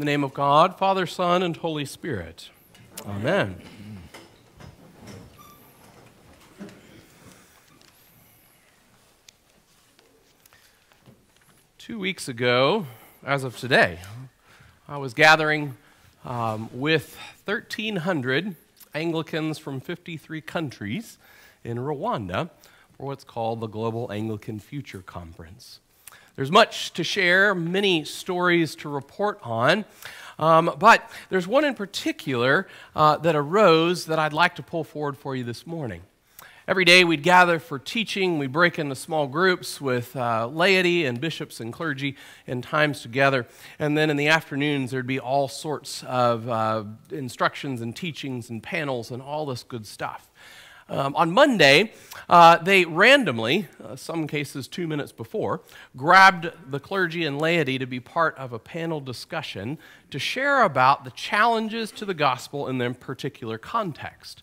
In the name of God, Father, Son, and Holy Spirit. Amen. Two weeks ago, as of today, I was gathering um, with 1,300 Anglicans from 53 countries in Rwanda for what's called the Global Anglican Future Conference. There's much to share, many stories to report on, um, but there's one in particular uh, that arose that I'd like to pull forward for you this morning. Every day we'd gather for teaching. We break into small groups with uh, laity and bishops and clergy in times together. And then in the afternoons, there'd be all sorts of uh, instructions and teachings and panels and all this good stuff. Um, on Monday, uh, they randomly, uh, some cases two minutes before, grabbed the clergy and laity to be part of a panel discussion to share about the challenges to the gospel in their particular context.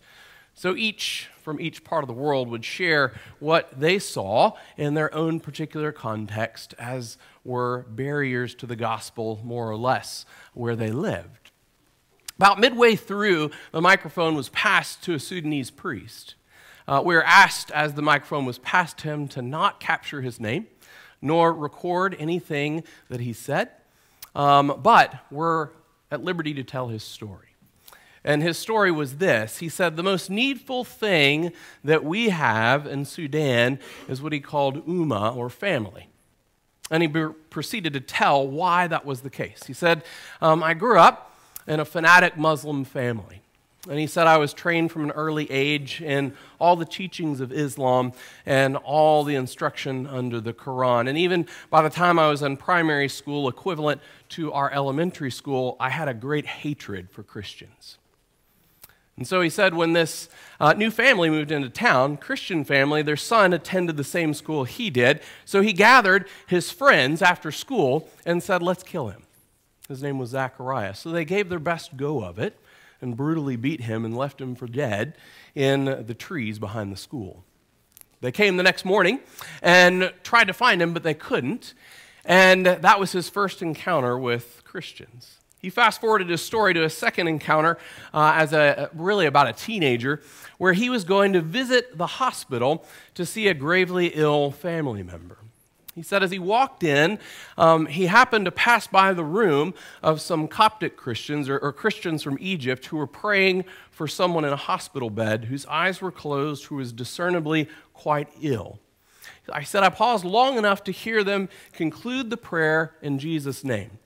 So each from each part of the world would share what they saw in their own particular context as were barriers to the gospel, more or less, where they lived. About midway through, the microphone was passed to a Sudanese priest. Uh, we were asked, as the microphone was passed to him, to not capture his name nor record anything that he said, um, but we're at liberty to tell his story. And his story was this He said, The most needful thing that we have in Sudan is what he called Ummah, or family. And he proceeded to tell why that was the case. He said, um, I grew up in a fanatic Muslim family. And he said, I was trained from an early age in all the teachings of Islam and all the instruction under the Quran. And even by the time I was in primary school, equivalent to our elementary school, I had a great hatred for Christians. And so he said, when this uh, new family moved into town, Christian family, their son attended the same school he did. So he gathered his friends after school and said, Let's kill him. His name was Zachariah. So they gave their best go of it and brutally beat him and left him for dead in the trees behind the school. They came the next morning and tried to find him, but they couldn't. And that was his first encounter with Christians. He fast forwarded his story to a second encounter uh, as a really about a teenager, where he was going to visit the hospital to see a gravely ill family member. He said as he walked in, um, he happened to pass by the room of some Coptic Christians or, or Christians from Egypt who were praying for someone in a hospital bed whose eyes were closed, who was discernibly quite ill. I said I paused long enough to hear them conclude the prayer in Jesus' name.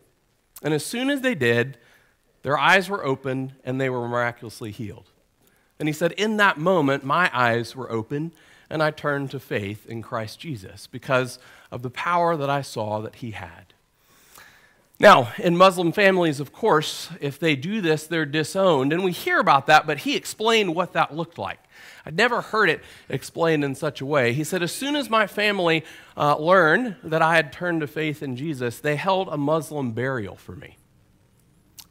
And as soon as they did, their eyes were opened and they were miraculously healed. And he said, In that moment, my eyes were open and I turned to faith in Christ Jesus because of the power that I saw that he had. Now, in Muslim families, of course, if they do this, they're disowned. And we hear about that, but he explained what that looked like. I'd never heard it explained in such a way. He said, As soon as my family uh, learned that I had turned to faith in Jesus, they held a Muslim burial for me.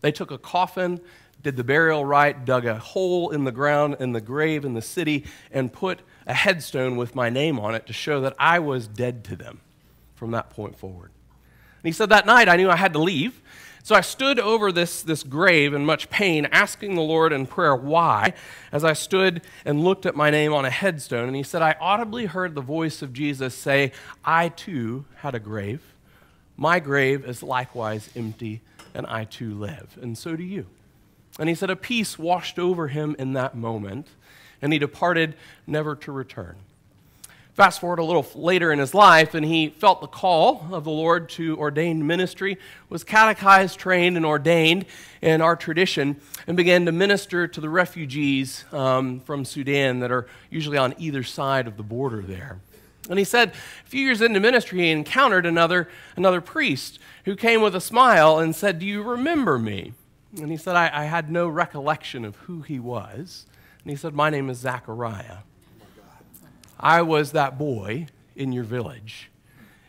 They took a coffin, did the burial right, dug a hole in the ground in the grave in the city, and put a headstone with my name on it to show that I was dead to them from that point forward. And he said that night I knew I had to leave. So I stood over this, this grave in much pain, asking the Lord in prayer why, as I stood and looked at my name on a headstone. And he said, I audibly heard the voice of Jesus say, I too had a grave. My grave is likewise empty, and I too live. And so do you. And he said, A peace washed over him in that moment, and he departed never to return. Fast forward a little later in his life, and he felt the call of the Lord to ordained ministry, was catechized, trained, and ordained in our tradition, and began to minister to the refugees um, from Sudan that are usually on either side of the border there. And he said, a few years into ministry, he encountered another, another priest who came with a smile and said, Do you remember me? And he said, I, I had no recollection of who he was. And he said, My name is Zachariah. I was that boy in your village.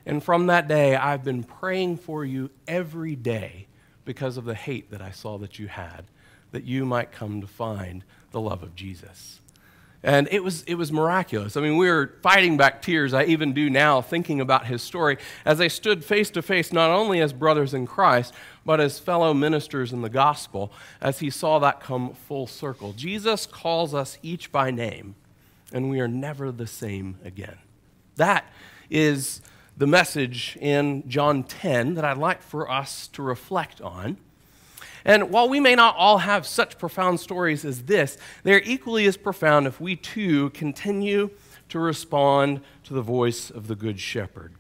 And from that day, I've been praying for you every day because of the hate that I saw that you had, that you might come to find the love of Jesus. And it was, it was miraculous. I mean, we were fighting back tears, I even do now, thinking about his story as they stood face to face, not only as brothers in Christ, but as fellow ministers in the gospel, as he saw that come full circle. Jesus calls us each by name, and we are never the same again. That is the message in John 10 that I'd like for us to reflect on. And while we may not all have such profound stories as this, they're equally as profound if we too continue to respond to the voice of the Good Shepherd.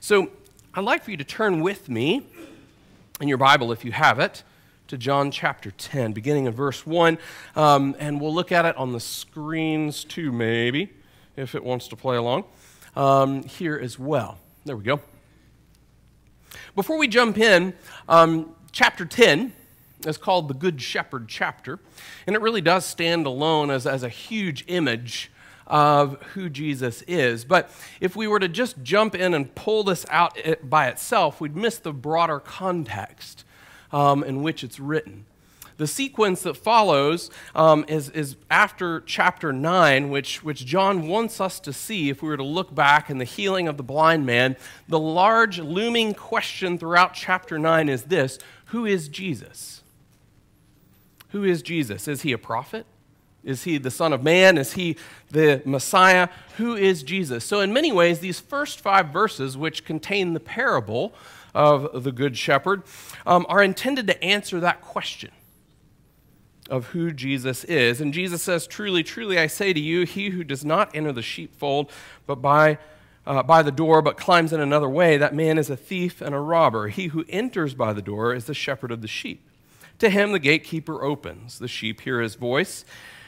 So I'd like for you to turn with me in your Bible, if you have it, to John chapter 10, beginning in verse 1. Um, and we'll look at it on the screens too, maybe, if it wants to play along um, here as well. There we go. Before we jump in, um, chapter 10 is called the Good Shepherd chapter, and it really does stand alone as, as a huge image of who Jesus is. But if we were to just jump in and pull this out by itself, we'd miss the broader context um, in which it's written. The sequence that follows um, is, is after chapter 9, which, which John wants us to see if we were to look back in the healing of the blind man. The large looming question throughout chapter 9 is this Who is Jesus? Who is Jesus? Is he a prophet? Is he the Son of Man? Is he the Messiah? Who is Jesus? So, in many ways, these first five verses, which contain the parable of the Good Shepherd, um, are intended to answer that question of who Jesus is. And Jesus says, Truly, truly, I say to you, he who does not enter the sheepfold, but by uh, by the door, but climbs in another way, that man is a thief and a robber. He who enters by the door is the shepherd of the sheep. To him the gatekeeper opens. The sheep hear his voice,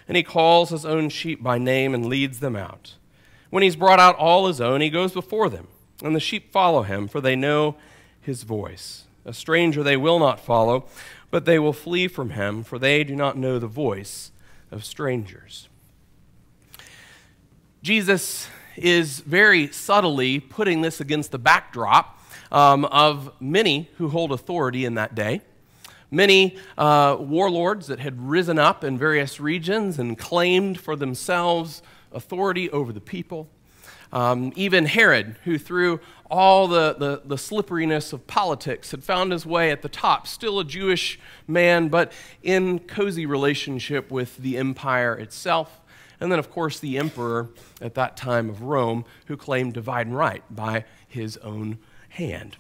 and he calls his own sheep by name and leads them out. When he's brought out all his own, he goes before them, and the sheep follow him, for they know his voice. A stranger they will not follow, but they will flee from him, for they do not know the voice of strangers. Jesus is very subtly putting this against the backdrop um, of many who hold authority in that day. Many uh, warlords that had risen up in various regions and claimed for themselves authority over the people. Um, even Herod, who through all the, the, the, slipperiness of politics had found his way at the top, still a Jewish man, but in cozy relationship with the empire itself. And then, of course, the emperor at that time of Rome, who claimed divine right by his own hand.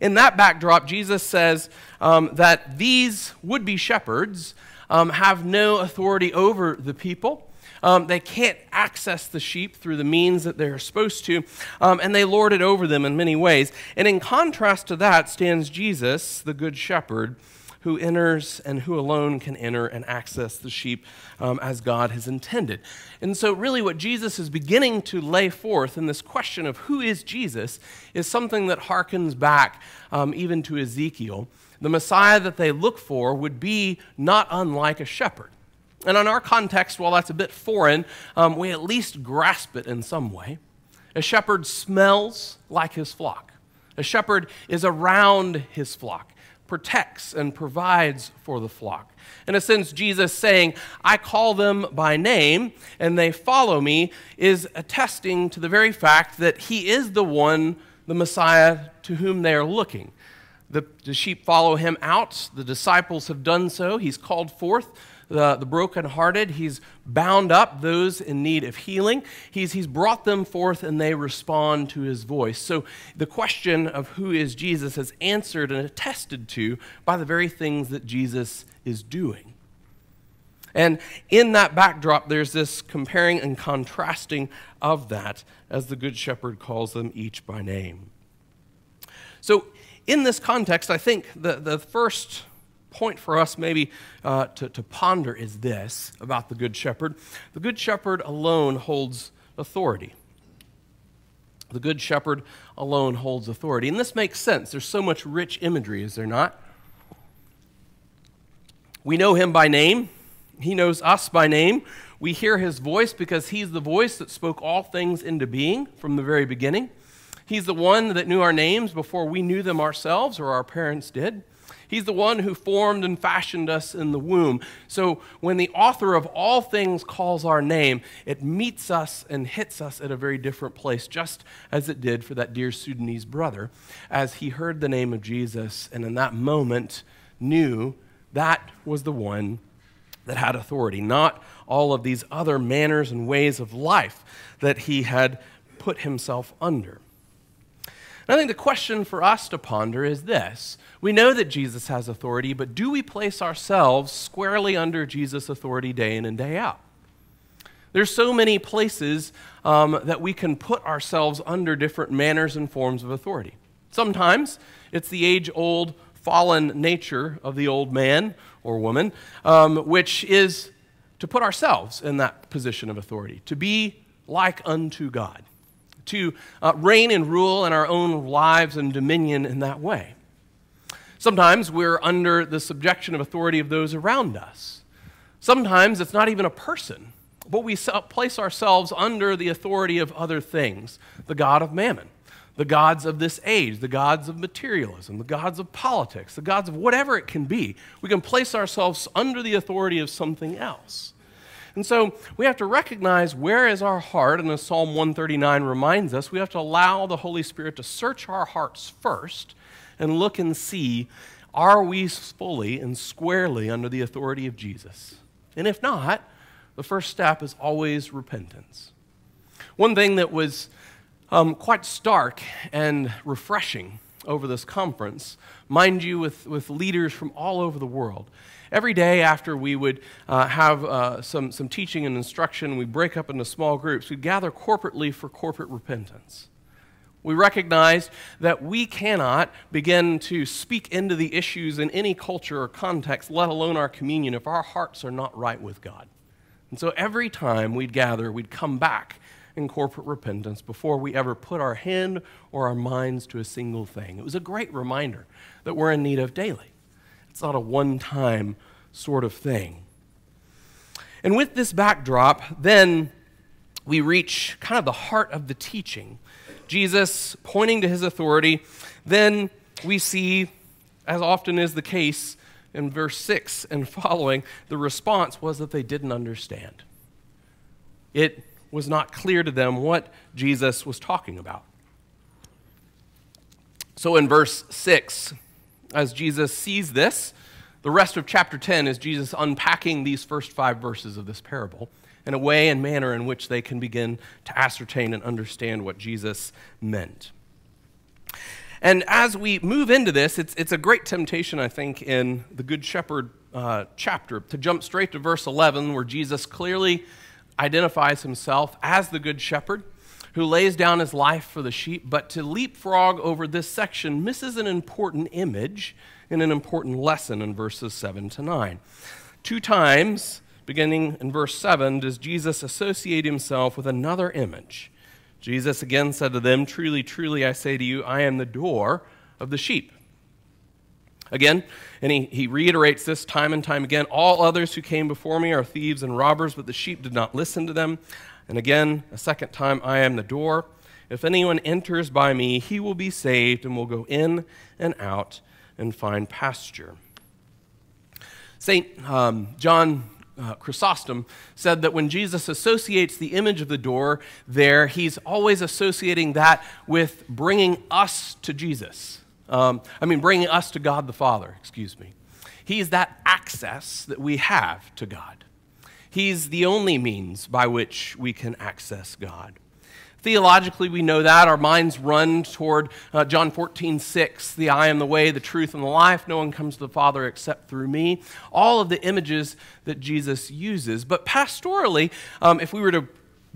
In that backdrop, Jesus says um, that these would be shepherds um, have no authority over the people. Um, they can't access the sheep through the means that they're supposed to, um, and they lord it over them in many ways. And in contrast to that stands Jesus, the Good Shepherd, who enters and who alone can enter and access the sheep um, as God has intended. And so, really, what Jesus is beginning to lay forth in this question of who is Jesus is something that harkens back um, even to Ezekiel. The Messiah that they look for would be not unlike a shepherd. And in our context, while that's a bit foreign, um, we at least grasp it in some way. A shepherd smells like his flock. A shepherd is around his flock, protects and provides for the flock. In a sense, Jesus saying, I call them by name and they follow me, is attesting to the very fact that he is the one, the Messiah, to whom they are looking. The, the sheep follow him out. The disciples have done so. He's called forth the, the brokenhearted. He's bound up those in need of healing. He's, he's brought them forth and they respond to his voice. So the question of who is Jesus is answered and attested to by the very things that Jesus is doing. And in that backdrop, there's this comparing and contrasting of that as the Good Shepherd calls them each by name. So, in this context, I think the, the first point for us maybe uh, to, to ponder is this about the Good Shepherd. The Good Shepherd alone holds authority. The Good Shepherd alone holds authority. And this makes sense. There's so much rich imagery, is there not? We know him by name, he knows us by name. We hear his voice because he's the voice that spoke all things into being from the very beginning. He's the one that knew our names before we knew them ourselves or our parents did. He's the one who formed and fashioned us in the womb. So when the author of all things calls our name, it meets us and hits us at a very different place, just as it did for that dear Sudanese brother as he heard the name of Jesus and in that moment knew that was the one that had authority, not all of these other manners and ways of life that he had put himself under. And I think the question for us to ponder is this We know that Jesus has authority, but do we place ourselves squarely under Jesus' authority day in and day out? There's so many places um, that we can put ourselves under different manners and forms of authority. Sometimes it's the age old fallen nature of the old man or woman, um, which is to put ourselves in that position of authority, to be like unto God to uh, reign and rule in our own lives and dominion in that way. Sometimes we're under the subjection of authority of those around us. Sometimes it's not even a person, but we place ourselves under the authority of other things the God of mammon, the gods of this age, the gods of materialism, the gods of politics, the gods of whatever it can be. We can place ourselves under the authority of something else. And so we have to recognize where is our heart, and as Psalm 139 reminds us, we have to allow the Holy Spirit to search our hearts first and look and see are we fully and squarely under the authority of Jesus? And if not, the first step is always repentance. One thing that was um, quite stark and refreshing over this conference, mind you, with, with leaders from all over the world, every day after we would uh, have uh, some, some teaching and instruction, we break up into small groups, we'd gather corporately for corporate repentance. We recognized that we cannot begin to speak into the issues in any culture or context, let alone our communion, if our hearts are not right with God. And so every time we'd gather, we'd come back in corporate repentance before we ever put our hand or our minds to a single thing. It was a great reminder that we're in need of daily. It's not a one time sort of thing. And with this backdrop, then we reach kind of the heart of the teaching. Jesus pointing to his authority. Then we see, as often is the case in verse 6 and following, the response was that they didn't understand. It was not clear to them what Jesus was talking about. So in verse 6, as Jesus sees this. The rest of chapter 10 is Jesus unpacking these first five verses of this parable in a way and manner in which they can begin to ascertain and understand what Jesus meant. And as we move into this, it's, it's a great temptation, I think, in the Good Shepherd uh, chapter to jump straight to verse 11, where Jesus clearly identifies himself as the Good Shepherd who lays down his life for the sheep, but to leapfrog over this section misses an important image and an important lesson in verses 7 to 9. Two times, beginning in verse 7, does Jesus associate himself with another image. Jesus again said to them, Truly, truly, I say to you, I am the door of the sheep. Again, and he, he reiterates this time and time again all others who came before me are thieves and robbers, but the sheep did not listen to them. And again, a second time, I am the door. If anyone enters by me, he will be saved and will go in and out and find pasture. St. Um, John uh, Chrysostom said that when Jesus associates the image of the door there, he's always associating that with bringing us to Jesus. Um, I mean, bringing us to God the Father, excuse me. He's that access that we have to God. He's the only means by which we can access God. Theologically, we know that. Our minds run toward uh, John 14, 6, the I am the way, the truth, and the life. No one comes to the Father except through me. All of the images that Jesus uses. But pastorally, um, if we were to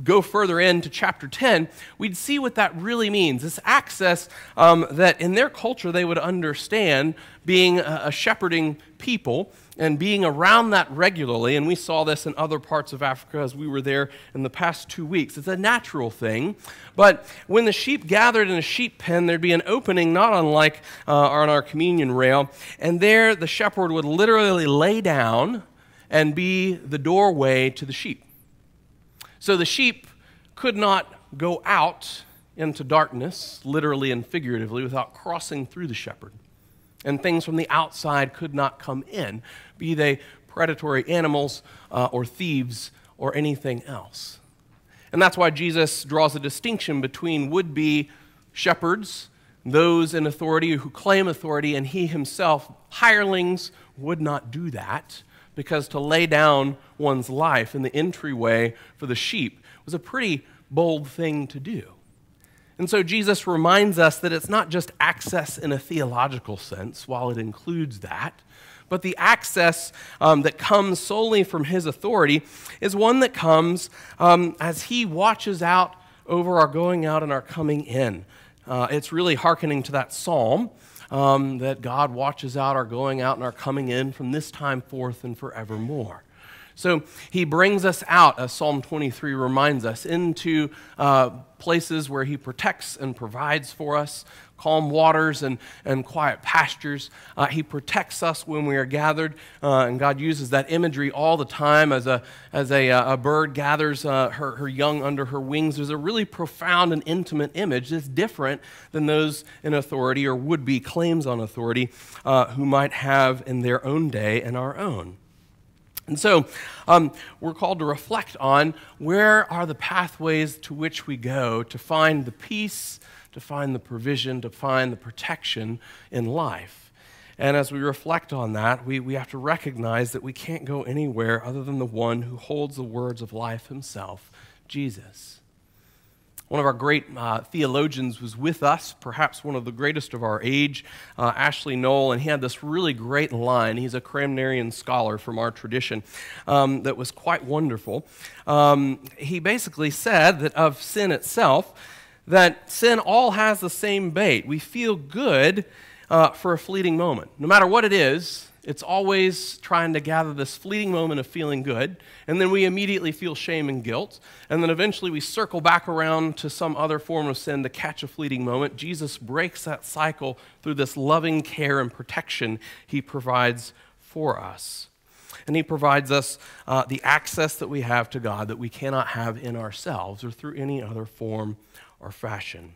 go further into chapter 10, we'd see what that really means. This access um, that in their culture they would understand being a, a shepherding people and being around that regularly, and we saw this in other parts of Africa as we were there in the past two weeks. It's a natural thing. But when the sheep gathered in a sheep pen, there'd be an opening not unlike uh, on our communion rail, and there the shepherd would literally lay down and be the doorway to the sheep. So the sheep could not go out into darkness, literally and figuratively, without crossing through the shepherd. And things from the outside could not come in, be they predatory animals uh, or thieves or anything else. And that's why Jesus draws a distinction between would be shepherds, those in authority who claim authority, and he himself, hirelings, would not do that because to lay down one's life in the entryway for the sheep was a pretty bold thing to do. And so Jesus reminds us that it's not just access in a theological sense, while it includes that, but the access um, that comes solely from his authority is one that comes um, as he watches out over our going out and our coming in. Uh, it's really hearkening to that psalm um, that God watches out our going out and our coming in from this time forth and forevermore. So he brings us out, as Psalm 23 reminds us, into uh, places where he protects and provides for us, calm waters and, and quiet pastures. Uh, he protects us when we are gathered, uh, and God uses that imagery all the time as a, as a, uh, a bird gathers uh, her, her young under her wings. There's a really profound and intimate image that's different than those in authority or would be claims on authority uh, who might have in their own day and our own. And so um, we're called to reflect on where are the pathways to which we go to find the peace to find the provision, to find the protection in life. And as we reflect on that, we, we have to recognize that we can't go anywhere other than the one who holds the words of life himself, Jesus. One of our great uh, theologians was with us, perhaps one of the greatest of our age, uh, Ashley Null, and he had this really great line. He's a Cranmerian scholar from our tradition um, that was quite wonderful. Um, he basically said that of sin itself, that sin all has the same bait. We feel good uh, for a fleeting moment. No matter what it is, it's always trying to gather this fleeting moment of feeling good, and then we immediately feel shame and guilt, and then eventually we circle back around to some other form of sin to catch a fleeting moment. Jesus breaks that cycle through this loving care and protection he provides for us. And he provides us uh, the access that we have to God that we cannot have in ourselves or through any other form or fashion.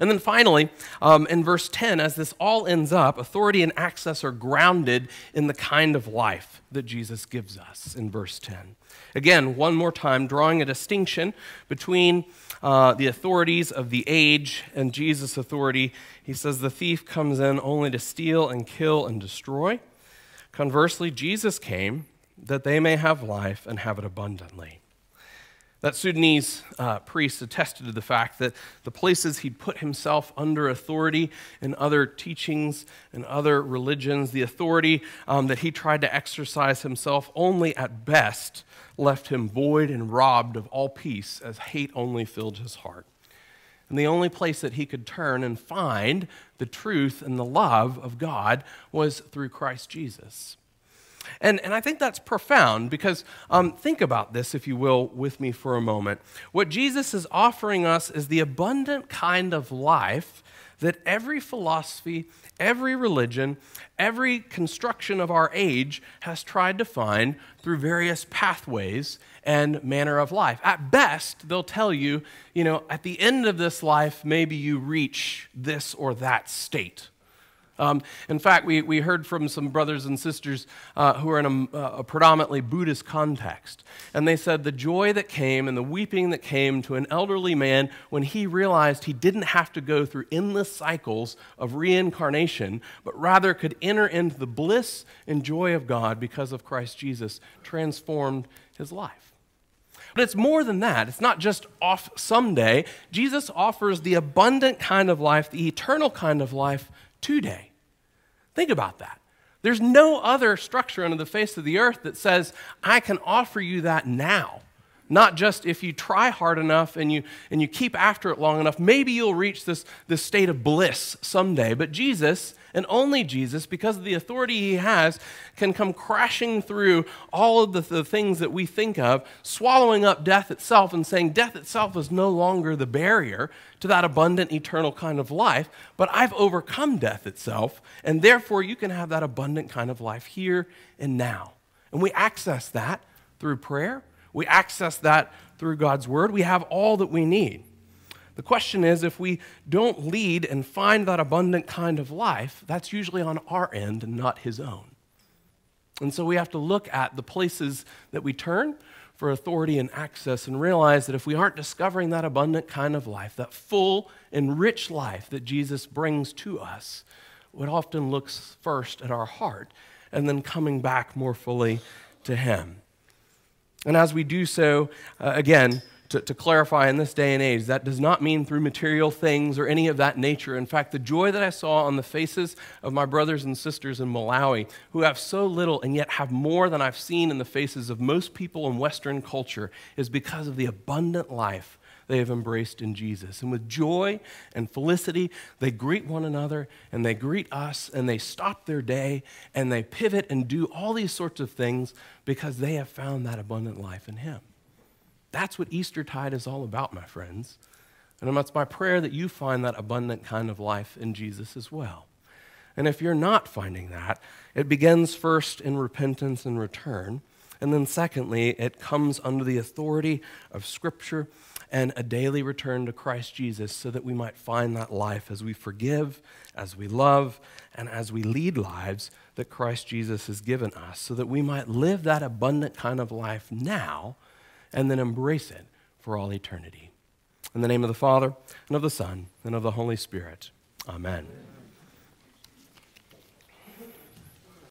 And then finally, um, in verse 10, as this all ends up, authority and access are grounded in the kind of life that Jesus gives us in verse 10. Again, one more time, drawing a distinction between uh, the authorities of the age and Jesus' authority. He says, The thief comes in only to steal and kill and destroy. Conversely, Jesus came that they may have life and have it abundantly. That Sudanese uh, priest attested to the fact that the places he'd put himself under authority in other teachings and other religions, the authority um, that he tried to exercise himself only at best left him void and robbed of all peace as hate only filled his heart. And the only place that he could turn and find the truth and the love of God was through Christ Jesus. And, and I think that's profound because um, think about this, if you will, with me for a moment. What Jesus is offering us is the abundant kind of life that every philosophy, every religion, every construction of our age has tried to find through various pathways and manner of life. At best, they'll tell you, you know, at the end of this life, maybe you reach this or that state. Um, in fact, we, we heard from some brothers and sisters uh, who are in a, a, predominantly Buddhist context. And they said the joy that came and the weeping that came to an elderly man when he realized he didn't have to go through endless cycles of reincarnation, but rather could enter into the bliss and joy of God because of Christ Jesus, transformed his life. But it's more than that. It's not just off someday. Jesus offers the abundant kind of life, the eternal kind of life today. Think about that. There's no other structure under the face of the earth that says, I can offer you that now. Not just if you try hard enough and you, and you keep after it long enough, maybe you'll reach this, this state of bliss someday. But Jesus, and only Jesus, because of the authority he has, can come crashing through all of the, the things that we think of, swallowing up death itself and saying death itself is no longer the barrier to that abundant eternal kind of life, but I've overcome death itself, and therefore you can have that abundant kind of life here and now. And we access that through prayer we access that through God's word. We have all that we need. The question is if we don't lead and find that abundant kind of life, that's usually on our end and not His own. And so we have to look at the places that we turn for authority and access and realize that if we aren't discovering that abundant kind of life, that full and rich life that Jesus brings to us, what often looks first at our heart and then coming back more fully to Him. And as we do so, uh, again, to, to, clarify in this day and age, that does not mean through material things or any of that nature. In fact, the joy that I saw on the faces of my brothers and sisters in Malawi, who have so little and yet have more than I've seen in the faces of most people in Western culture, is because of the abundant life they have embraced in Jesus. And with joy and felicity, they greet one another and they greet us and they stop their day and they pivot and do all these sorts of things because they have found that abundant life in Him. That's what Eastertide is all about, my friends. And it's my prayer that you find that abundant kind of life in Jesus as well. And if you're not finding that, it begins first in repentance and return. And then, secondly, it comes under the authority of Scripture and a daily return to Christ Jesus so that we might find that life as we forgive, as we love, and as we lead lives that Christ Jesus has given us, so that we might live that abundant kind of life now and then embrace it for all eternity. In the name of the Father, and of the Son, and of the Holy Spirit. Amen.